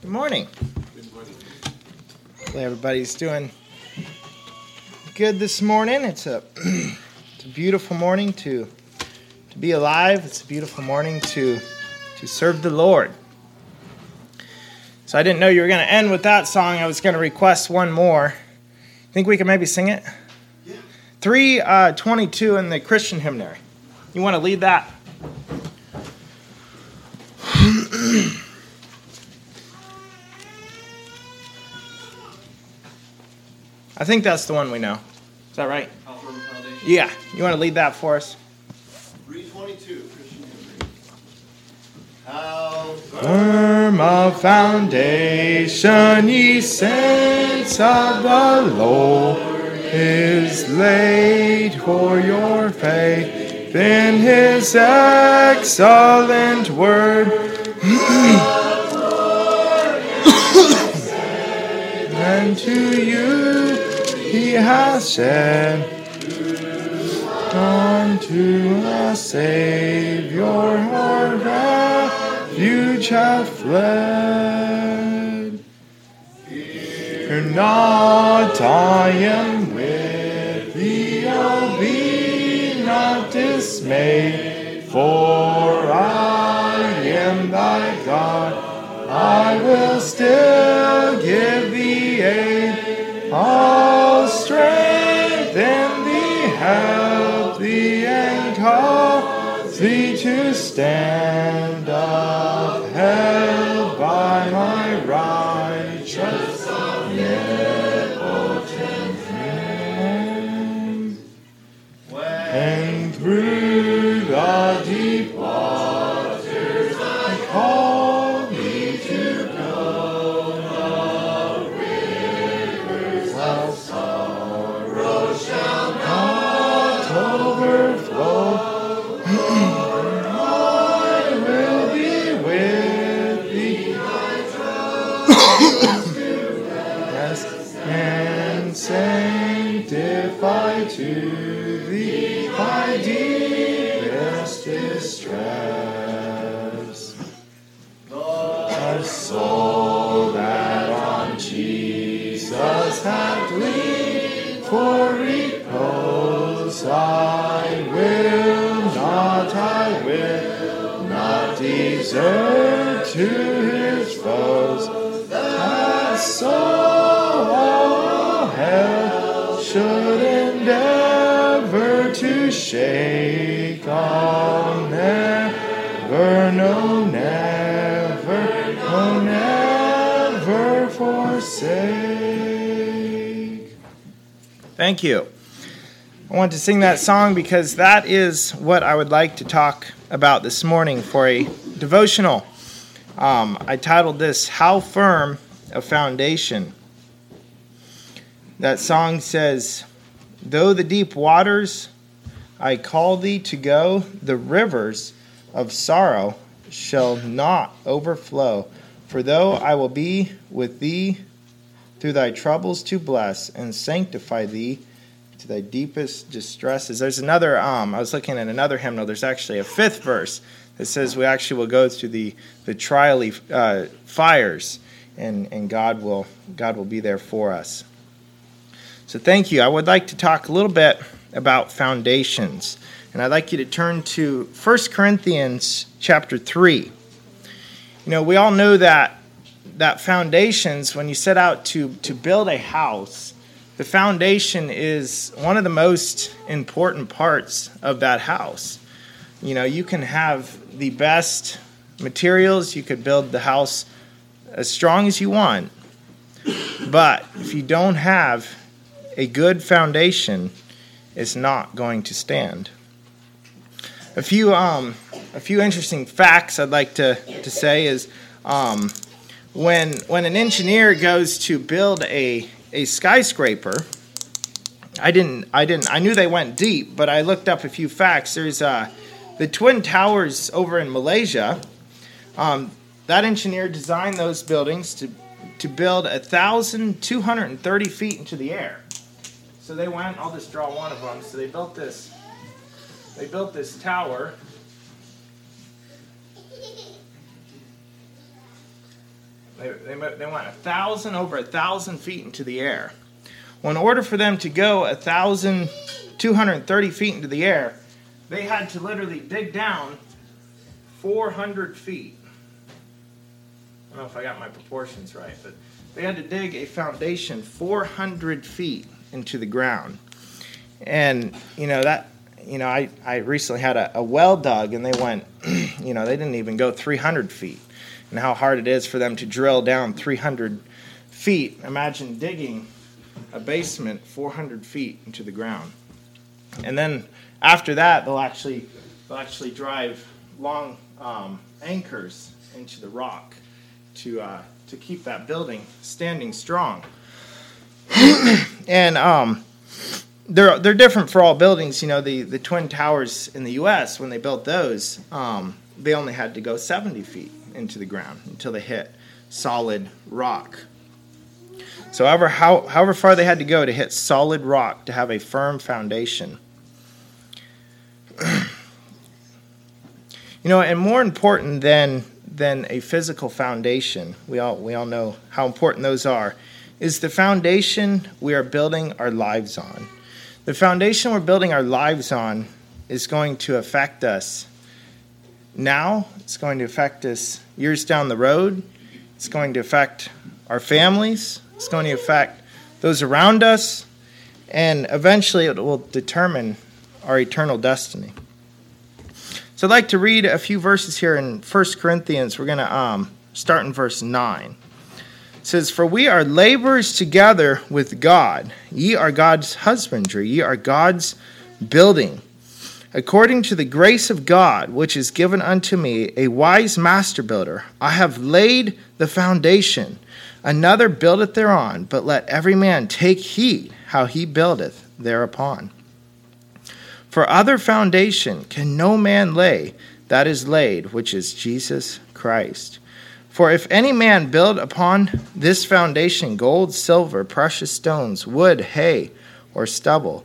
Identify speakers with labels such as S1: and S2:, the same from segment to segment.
S1: Good morning.
S2: Good morning.
S1: Hopefully everybody's doing good this morning. It's a it's a beautiful morning to to be alive. It's a beautiful morning to to serve the Lord. So I didn't know you were going to end with that song. I was going to request one more. Think we can maybe sing it?
S2: Yeah.
S1: 322 uh, in the Christian hymnary. You want to lead that? I think that's the one we know. Is that right?
S2: How foundation?
S1: Yeah. You want to lead that for us?
S2: 322, Christian hymnary. How
S1: Firm a foundation, ye saints of the Lord, is laid for your faith in his excellent word. and to you he has sent unto a Savior our refuge hath fled. Fear not, I am with thee, oh, be not dismayed, for I am thy God. I will still give thee aid. I'll cause thee to stand by soul Thank you. I want to sing that song because that is what I would like to talk about this morning for a devotional. Um, I titled this How Firm a Foundation. That song says, Though the deep waters I call thee to go, the rivers of sorrow shall not overflow. For though I will be with thee through thy troubles to bless and sanctify thee to thy deepest distresses. There's another, um, I was looking at another hymnal, there's actually a fifth verse that says we actually will go through the, the trially uh, fires and, and God will God will be there for us. So thank you. I would like to talk a little bit about foundations. And I'd like you to turn to 1 Corinthians chapter 3. You know, we all know that that foundations, when you set out to, to build a house, the foundation is one of the most important parts of that house. You know, you can have the best materials, you could build the house as strong as you want, but if you don't have a good foundation, it's not going to stand. A few, um, a few interesting facts I'd like to, to say is um, when, when an engineer goes to build a, a skyscraper, I didn't, I didn't, I knew they went deep, but I looked up a few facts. There's uh, the Twin Towers over in Malaysia. Um, that engineer designed those buildings to, to build 1,230 feet into the air. So they went, I'll just draw one of them. So they built this, they built this tower. They, they, they went a thousand over a thousand feet into the air. Well, in order for them to go a thousand two hundred thirty feet into the air, they had to literally dig down 400 feet. I don't know if I got my proportions right, but they had to dig a foundation 400 feet into the ground. And, you know, that, you know, I, I recently had a, a well dug and they went, you know, they didn't even go 300 feet. And how hard it is for them to drill down 300 feet. Imagine digging a basement 400 feet into the ground. And then after that, they'll actually, they'll actually drive long um, anchors into the rock to, uh, to keep that building standing strong. and um, they're they're different for all buildings. You know, the the twin towers in the U.S. when they built those, um, they only had to go 70 feet into the ground until they hit solid rock. So, however, how, however far they had to go to hit solid rock to have a firm foundation. you know, and more important than than a physical foundation, we all we all know how important those are, is the foundation we are building our lives on. The foundation we're building our lives on is going to affect us now, it's going to affect us years down the road, it's going to affect our families, it's going to affect those around us, and eventually it will determine our eternal destiny. So I'd like to read a few verses here in 1 Corinthians. We're going to um, start in verse 9 It says, For we are laborers together with God. Ye are God's husbandry, ye are God's building. According to the grace of God, which is given unto me, a wise master builder, I have laid the foundation. Another buildeth thereon, but let every man take heed how he buildeth thereupon. For other foundation can no man lay that is laid, which is Jesus Christ. For if any man build upon this foundation gold, silver, precious stones, wood, hay, or stubble,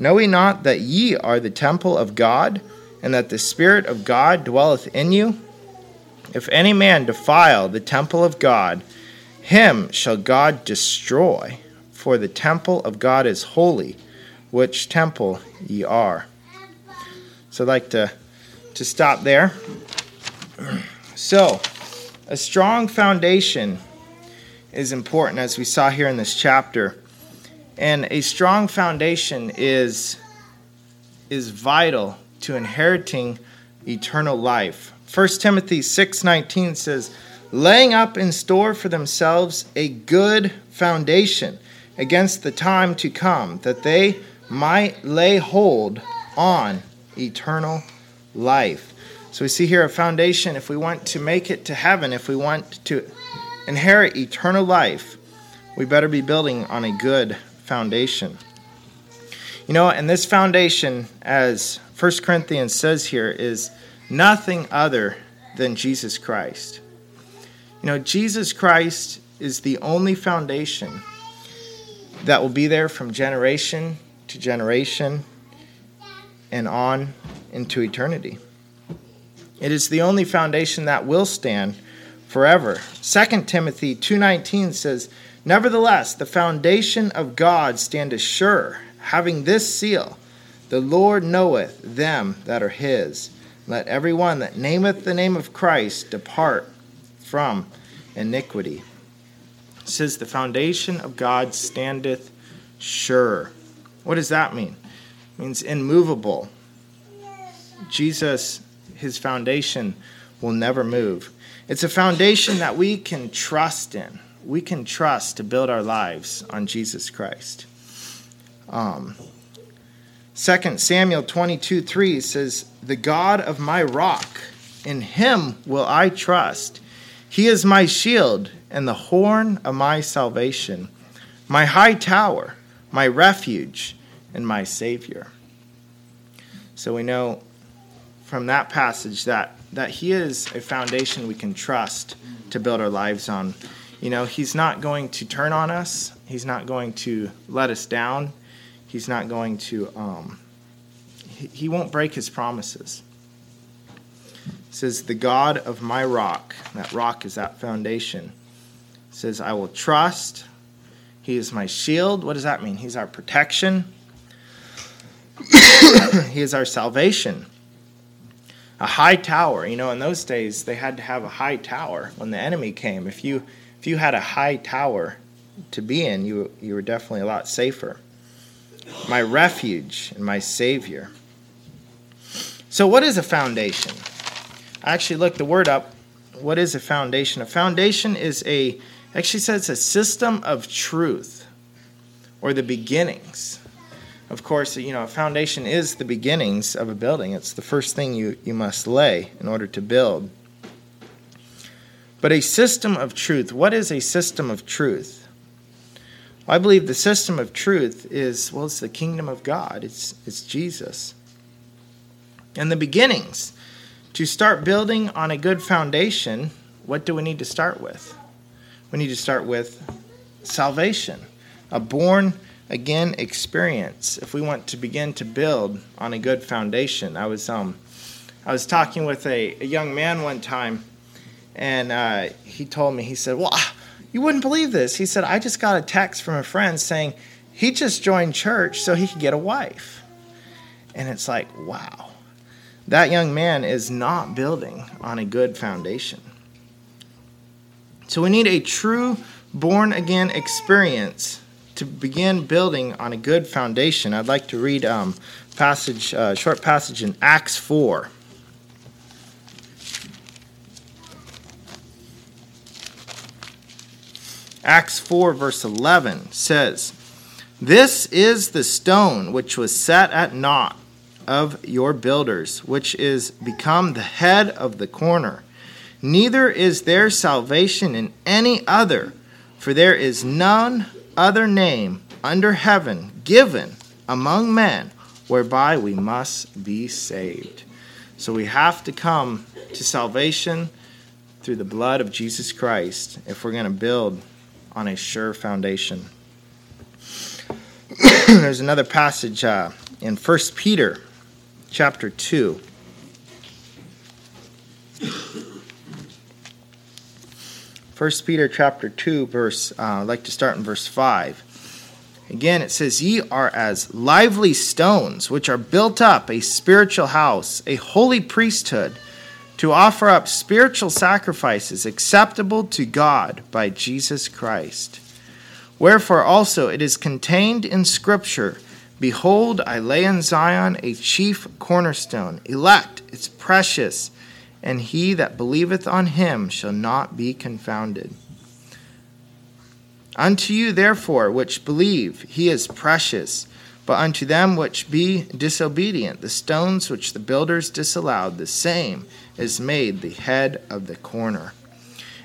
S1: Know ye not that ye are the temple of God, and that the Spirit of God dwelleth in you? If any man defile the temple of God, him shall God destroy, for the temple of God is holy, which temple ye are. So I'd like to, to stop there. So, a strong foundation is important, as we saw here in this chapter. And a strong foundation is, is vital to inheriting eternal life. 1 Timothy 6:19 says, "Laying up in store for themselves a good foundation against the time to come, that they might lay hold on eternal life." So we see here a foundation. If we want to make it to heaven, if we want to inherit eternal life, we better be building on a good foundation. You know, and this foundation, as 1 Corinthians says here, is nothing other than Jesus Christ. You know, Jesus Christ is the only foundation that will be there from generation to generation and on into eternity. It is the only foundation that will stand forever. 2 Timothy 2:19 says, "Nevertheless, the foundation of God standeth sure, having this seal: The Lord knoweth them that are his. Let every one that nameth the name of Christ depart from iniquity." It says the foundation of God standeth sure. What does that mean? It means immovable. Jesus his foundation will never move. It's a foundation that we can trust in. We can trust to build our lives on Jesus Christ. Um, 2 Samuel 22 3 says, The God of my rock, in him will I trust. He is my shield and the horn of my salvation, my high tower, my refuge, and my Savior. So we know from that passage that, that He is a foundation we can trust to build our lives on. You know, He's not going to turn on us, He's not going to let us down, He's not going to, um, he, he won't break His promises. It says, The God of my rock, that rock is that foundation, says, I will trust. He is my shield. What does that mean? He's our protection. he is our salvation. A high tower. You know, in those days they had to have a high tower when the enemy came. If you if you had a high tower to be in, you you were definitely a lot safer. My refuge and my savior. So what is a foundation? I actually looked the word up. What is a foundation? A foundation is a actually says a system of truth or the beginnings of course, you know, a foundation is the beginnings of a building. It's the first thing you, you must lay in order to build. But a system of truth, what is a system of truth? Well, I believe the system of truth is, well, it's the kingdom of God, it's, it's Jesus. And the beginnings, to start building on a good foundation, what do we need to start with? We need to start with salvation, a born again experience if we want to begin to build on a good foundation i was um i was talking with a, a young man one time and uh, he told me he said well you wouldn't believe this. He said i just got a text from a friend saying he just joined church so he could get a wife. And it's like wow. That young man is not building on a good foundation. So we need a true born again experience to begin building on a good foundation, I'd like to read um, passage, uh, short passage in Acts 4. Acts 4, verse 11 says, This is the stone which was set at naught of your builders, which is become the head of the corner. Neither is there salvation in any other, for there is none other name under heaven given among men whereby we must be saved. So we have to come to salvation through the blood of Jesus Christ if we're going to build on a sure foundation. There's another passage uh, in 1 Peter chapter 2. 1 Peter chapter 2, verse, uh, I'd like to start in verse 5. Again, it says, Ye are as lively stones, which are built up a spiritual house, a holy priesthood, to offer up spiritual sacrifices acceptable to God by Jesus Christ. Wherefore also it is contained in Scripture Behold, I lay in Zion a chief cornerstone, elect, it's precious and he that believeth on him shall not be confounded. Unto you, therefore, which believe, he is precious. But unto them which be disobedient, the stones which the builders disallowed, the same is made the head of the corner.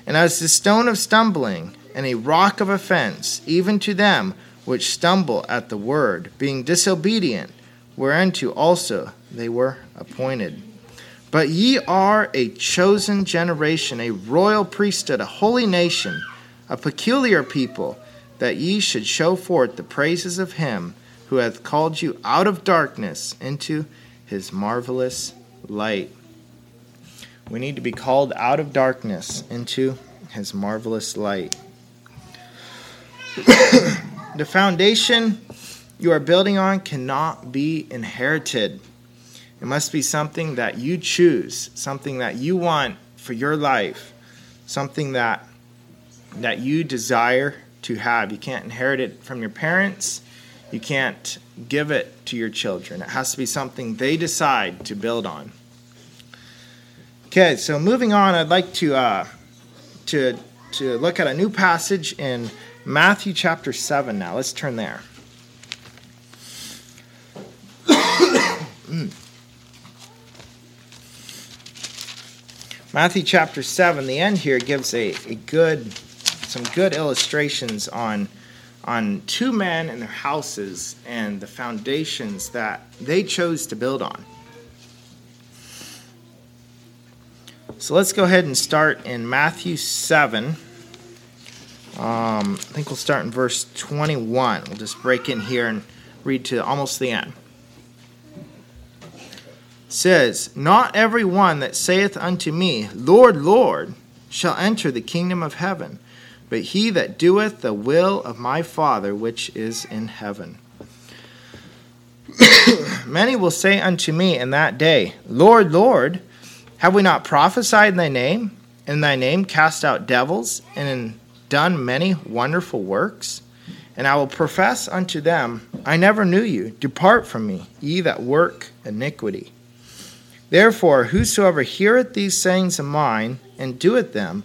S1: And as the stone of stumbling and a rock of offense, even to them which stumble at the word, being disobedient, whereunto also they were appointed. But ye are a chosen generation, a royal priesthood, a holy nation, a peculiar people, that ye should show forth the praises of him who hath called you out of darkness into his marvelous light. We need to be called out of darkness into his marvelous light. the foundation you are building on cannot be inherited. It must be something that you choose, something that you want for your life, something that that you desire to have. You can't inherit it from your parents. You can't give it to your children. It has to be something they decide to build on. Okay, so moving on, I'd like to uh, to to look at a new passage in Matthew chapter seven. Now, let's turn there. Matthew chapter 7, the end here gives a, a good some good illustrations on on two men and their houses and the foundations that they chose to build on. So let's go ahead and start in Matthew 7. Um, I think we'll start in verse 21. We'll just break in here and read to almost the end. It says, Not every one that saith unto me, Lord, Lord, shall enter the kingdom of heaven but he that doeth the will of my Father which is in heaven. Many will say unto me in that day, Lord, Lord, have we not prophesied in thy name, in thy name cast out devils, and done many wonderful works? And I will profess unto them, I never knew you. Depart from me, ye that work iniquity. Therefore, whosoever heareth these sayings of mine, and doeth them,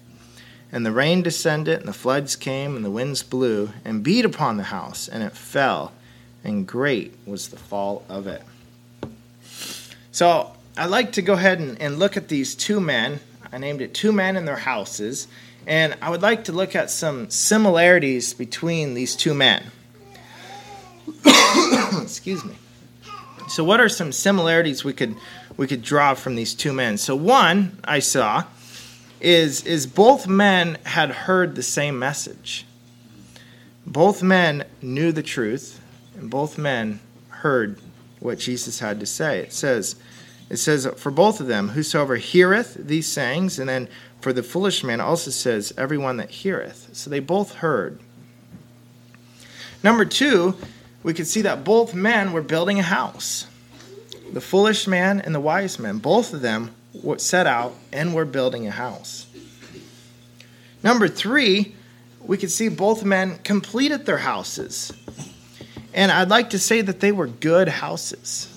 S1: And the rain descended, and the floods came, and the winds blew, and beat upon the house, and it fell, and great was the fall of it. So I'd like to go ahead and, and look at these two men. I named it Two Men in Their Houses, and I would like to look at some similarities between these two men. Excuse me. So, what are some similarities we could we could draw from these two men? So, one I saw is, is both men had heard the same message. Both men knew the truth, and both men heard what Jesus had to say. It says, it says for both of them, whosoever heareth these sayings, and then for the foolish man also says, everyone that heareth. So they both heard. Number two, we could see that both men were building a house. The foolish man and the wise man, both of them set out and were building a house. Number three, we could see both men completed their houses. And I'd like to say that they were good houses.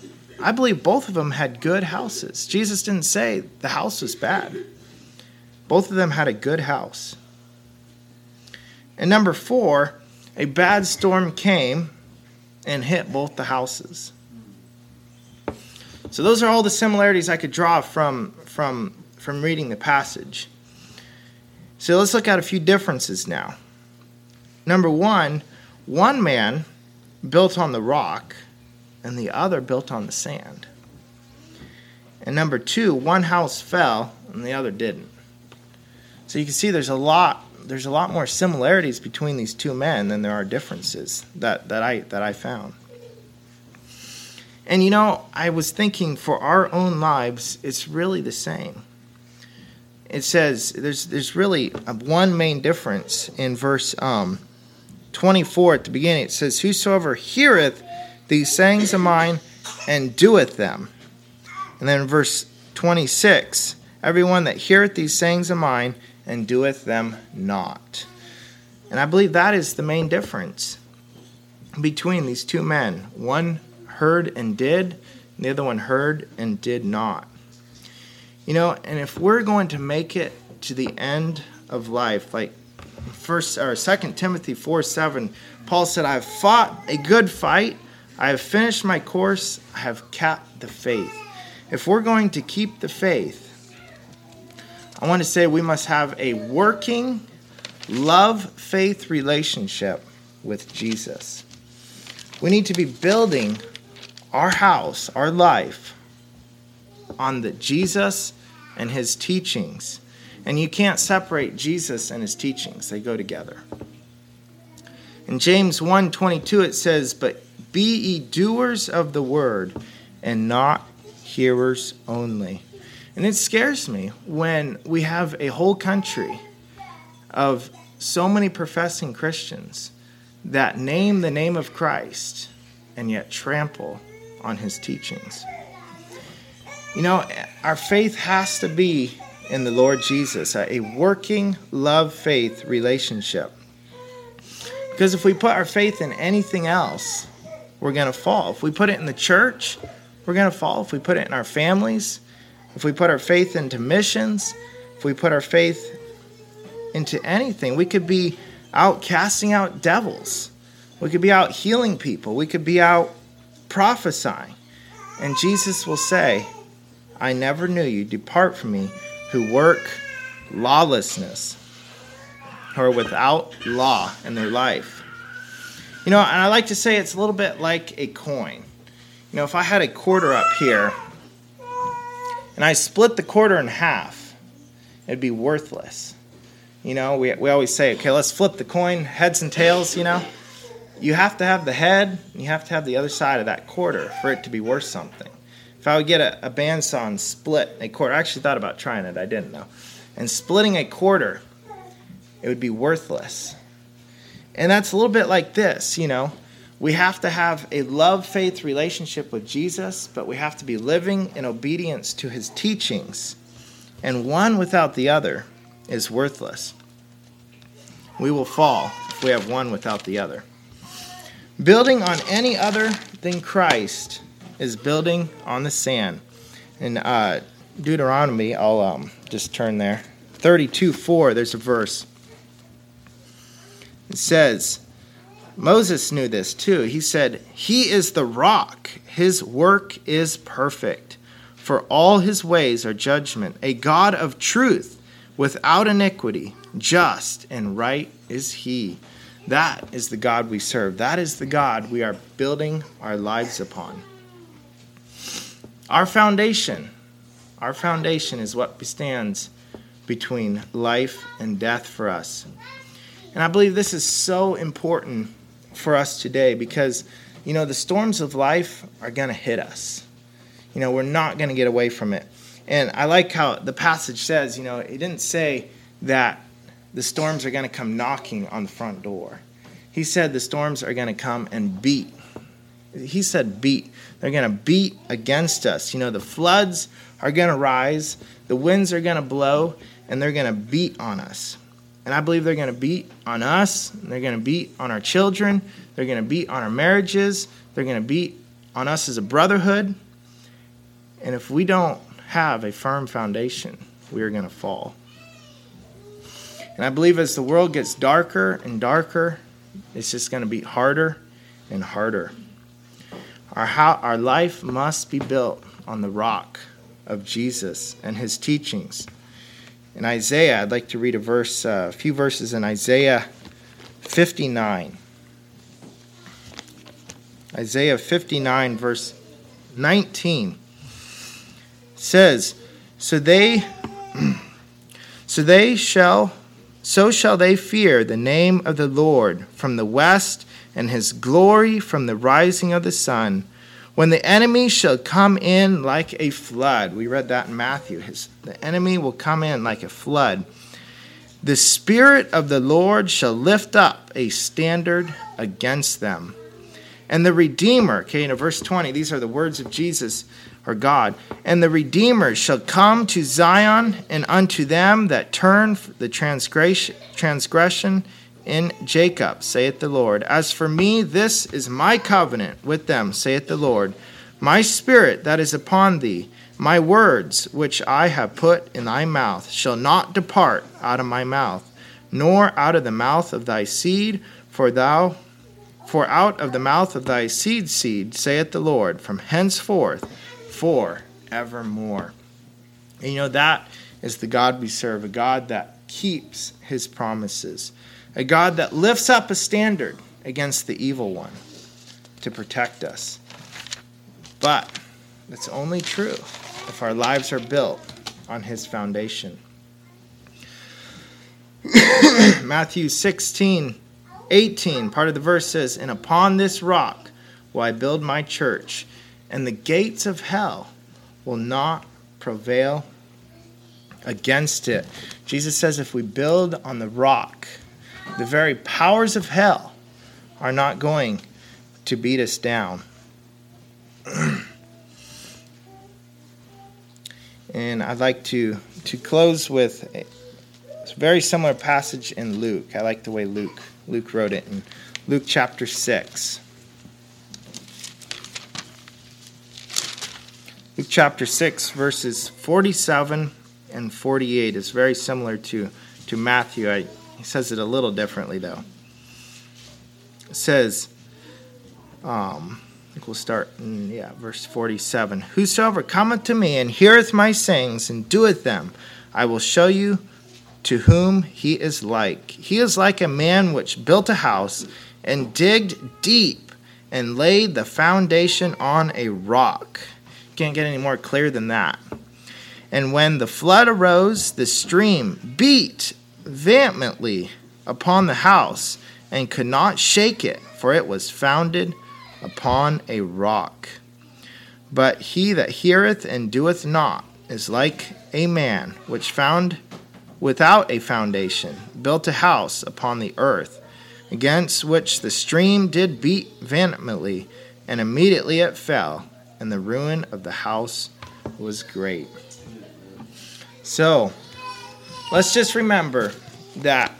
S1: I believe both of them had good houses. Jesus didn't say the house was bad, both of them had a good house. And number four, a bad storm came and hit both the houses. So those are all the similarities I could draw from from from reading the passage. So let's look at a few differences now. Number 1, one man built on the rock and the other built on the sand. And number 2, one house fell and the other didn't. So you can see there's a lot there's a lot more similarities between these two men than there are differences that, that I that I found. And you know, I was thinking for our own lives, it's really the same. It says there's there's really one main difference in verse um, 24 at the beginning. It says, "Whosoever heareth these sayings of mine and doeth them," and then verse 26, "Everyone that heareth these sayings of mine and doeth them not." And I believe that is the main difference between these two men. One heard and did, and the other one heard and did not. You know, and if we're going to make it to the end of life, like first or second Timothy 4 7, Paul said, I have fought a good fight, I have finished my course, I have kept the faith. If we're going to keep the faith, I want to say we must have a working love faith relationship with Jesus. We need to be building our house, our life, on the Jesus and his teachings. And you can't separate Jesus and his teachings. They go together. In James 1:22 it says, "But be ye doers of the word and not hearers only." And it scares me when we have a whole country of so many professing Christians that name the name of Christ and yet trample on his teachings. You know, our faith has to be in the Lord Jesus, a working love faith relationship. Because if we put our faith in anything else, we're going to fall. If we put it in the church, we're going to fall. If we put it in our families, if we put our faith into missions, if we put our faith into anything, we could be out casting out devils. We could be out healing people. We could be out prophesying. And Jesus will say, I never knew you. Depart from me who work lawlessness or without law in their life. You know, and I like to say it's a little bit like a coin. You know, if I had a quarter up here and I split the quarter in half, it'd be worthless. You know, we, we always say, okay, let's flip the coin, heads and tails, you know. You have to have the head, you have to have the other side of that quarter for it to be worth something. If I would get a, a bandsaw and split a quarter, I actually thought about trying it, I didn't know. And splitting a quarter, it would be worthless. And that's a little bit like this, you know. We have to have a love faith relationship with Jesus, but we have to be living in obedience to his teachings. And one without the other is worthless. We will fall if we have one without the other. Building on any other than Christ is building on the sand. In uh, Deuteronomy, I'll um, just turn there. 32 4, there's a verse. It says, Moses knew this too. He said, He is the rock, His work is perfect. For all His ways are judgment, a God of truth without iniquity, just and right is He. That is the God we serve. That is the God we are building our lives upon. Our foundation, our foundation is what stands between life and death for us. And I believe this is so important for us today because, you know, the storms of life are going to hit us. You know, we're not going to get away from it. And I like how the passage says, you know, it didn't say that the storms are going to come knocking on the front door. He said the storms are going to come and beat. He said beat. They're going to beat against us. You know, the floods are going to rise, the winds are going to blow, and they're going to beat on us. And I believe they're going to beat on us, they're going to beat on our children, they're going to beat on our marriages, they're going to beat on us as a brotherhood. And if we don't have a firm foundation, we are going to fall. And I believe as the world gets darker and darker, it's just going to be harder and harder. Our, our life must be built on the rock of Jesus and his teachings in Isaiah, I'd like to read a verse, uh, a few verses in Isaiah 59. Isaiah 59, verse 19 says, So they so they shall so shall they fear the name of the Lord from the west and his glory from the rising of the sun when the enemy shall come in like a flood. We read that in Matthew. His, the enemy will come in like a flood. The Spirit of the Lord shall lift up a standard against them. And the Redeemer, okay, in verse 20, these are the words of Jesus or God. And the Redeemer shall come to Zion, and unto them that turn the transgression, transgression in Jacob, saith the Lord. As for me, this is my covenant with them, saith the Lord. My spirit that is upon thee, my words which I have put in thy mouth, shall not depart out of my mouth, nor out of the mouth of thy seed, for thou for out of the mouth of thy seed seed, saith the Lord, from henceforth for evermore. And you know that is the God we serve, a God that keeps his promises a God that lifts up a standard against the evil one to protect us. But it's only true if our lives are built on his foundation. Matthew 16, 18, part of the verse says, And upon this rock will I build my church, and the gates of hell will not prevail against it. Jesus says, if we build on the rock, the very powers of hell are not going to beat us down. and I'd like to, to close with a very similar passage in Luke. I like the way Luke Luke wrote it in Luke chapter 6. Luke chapter 6, verses 47 and 48 is very similar to, to Matthew. I, he says it a little differently, though. It says, um, I think we'll start in, yeah, verse 47. Whosoever cometh to me and heareth my sayings and doeth them, I will show you to whom he is like. He is like a man which built a house and digged deep and laid the foundation on a rock. Can't get any more clear than that. And when the flood arose, the stream beat vehemently upon the house and could not shake it, for it was founded upon a rock. But he that heareth and doeth not is like a man which found without a foundation built a house upon the earth, against which the stream did beat vehemently, and immediately it fell, and the ruin of the house was great. So, let's just remember that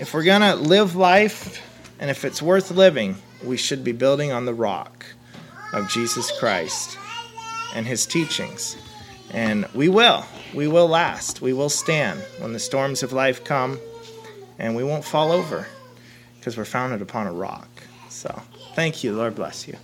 S1: if we're going to live life and if it's worth living, we should be building on the rock of Jesus Christ and his teachings. And we will. We will last. We will stand when the storms of life come, and we won't fall over because we're founded upon a rock. So, thank you. Lord bless you.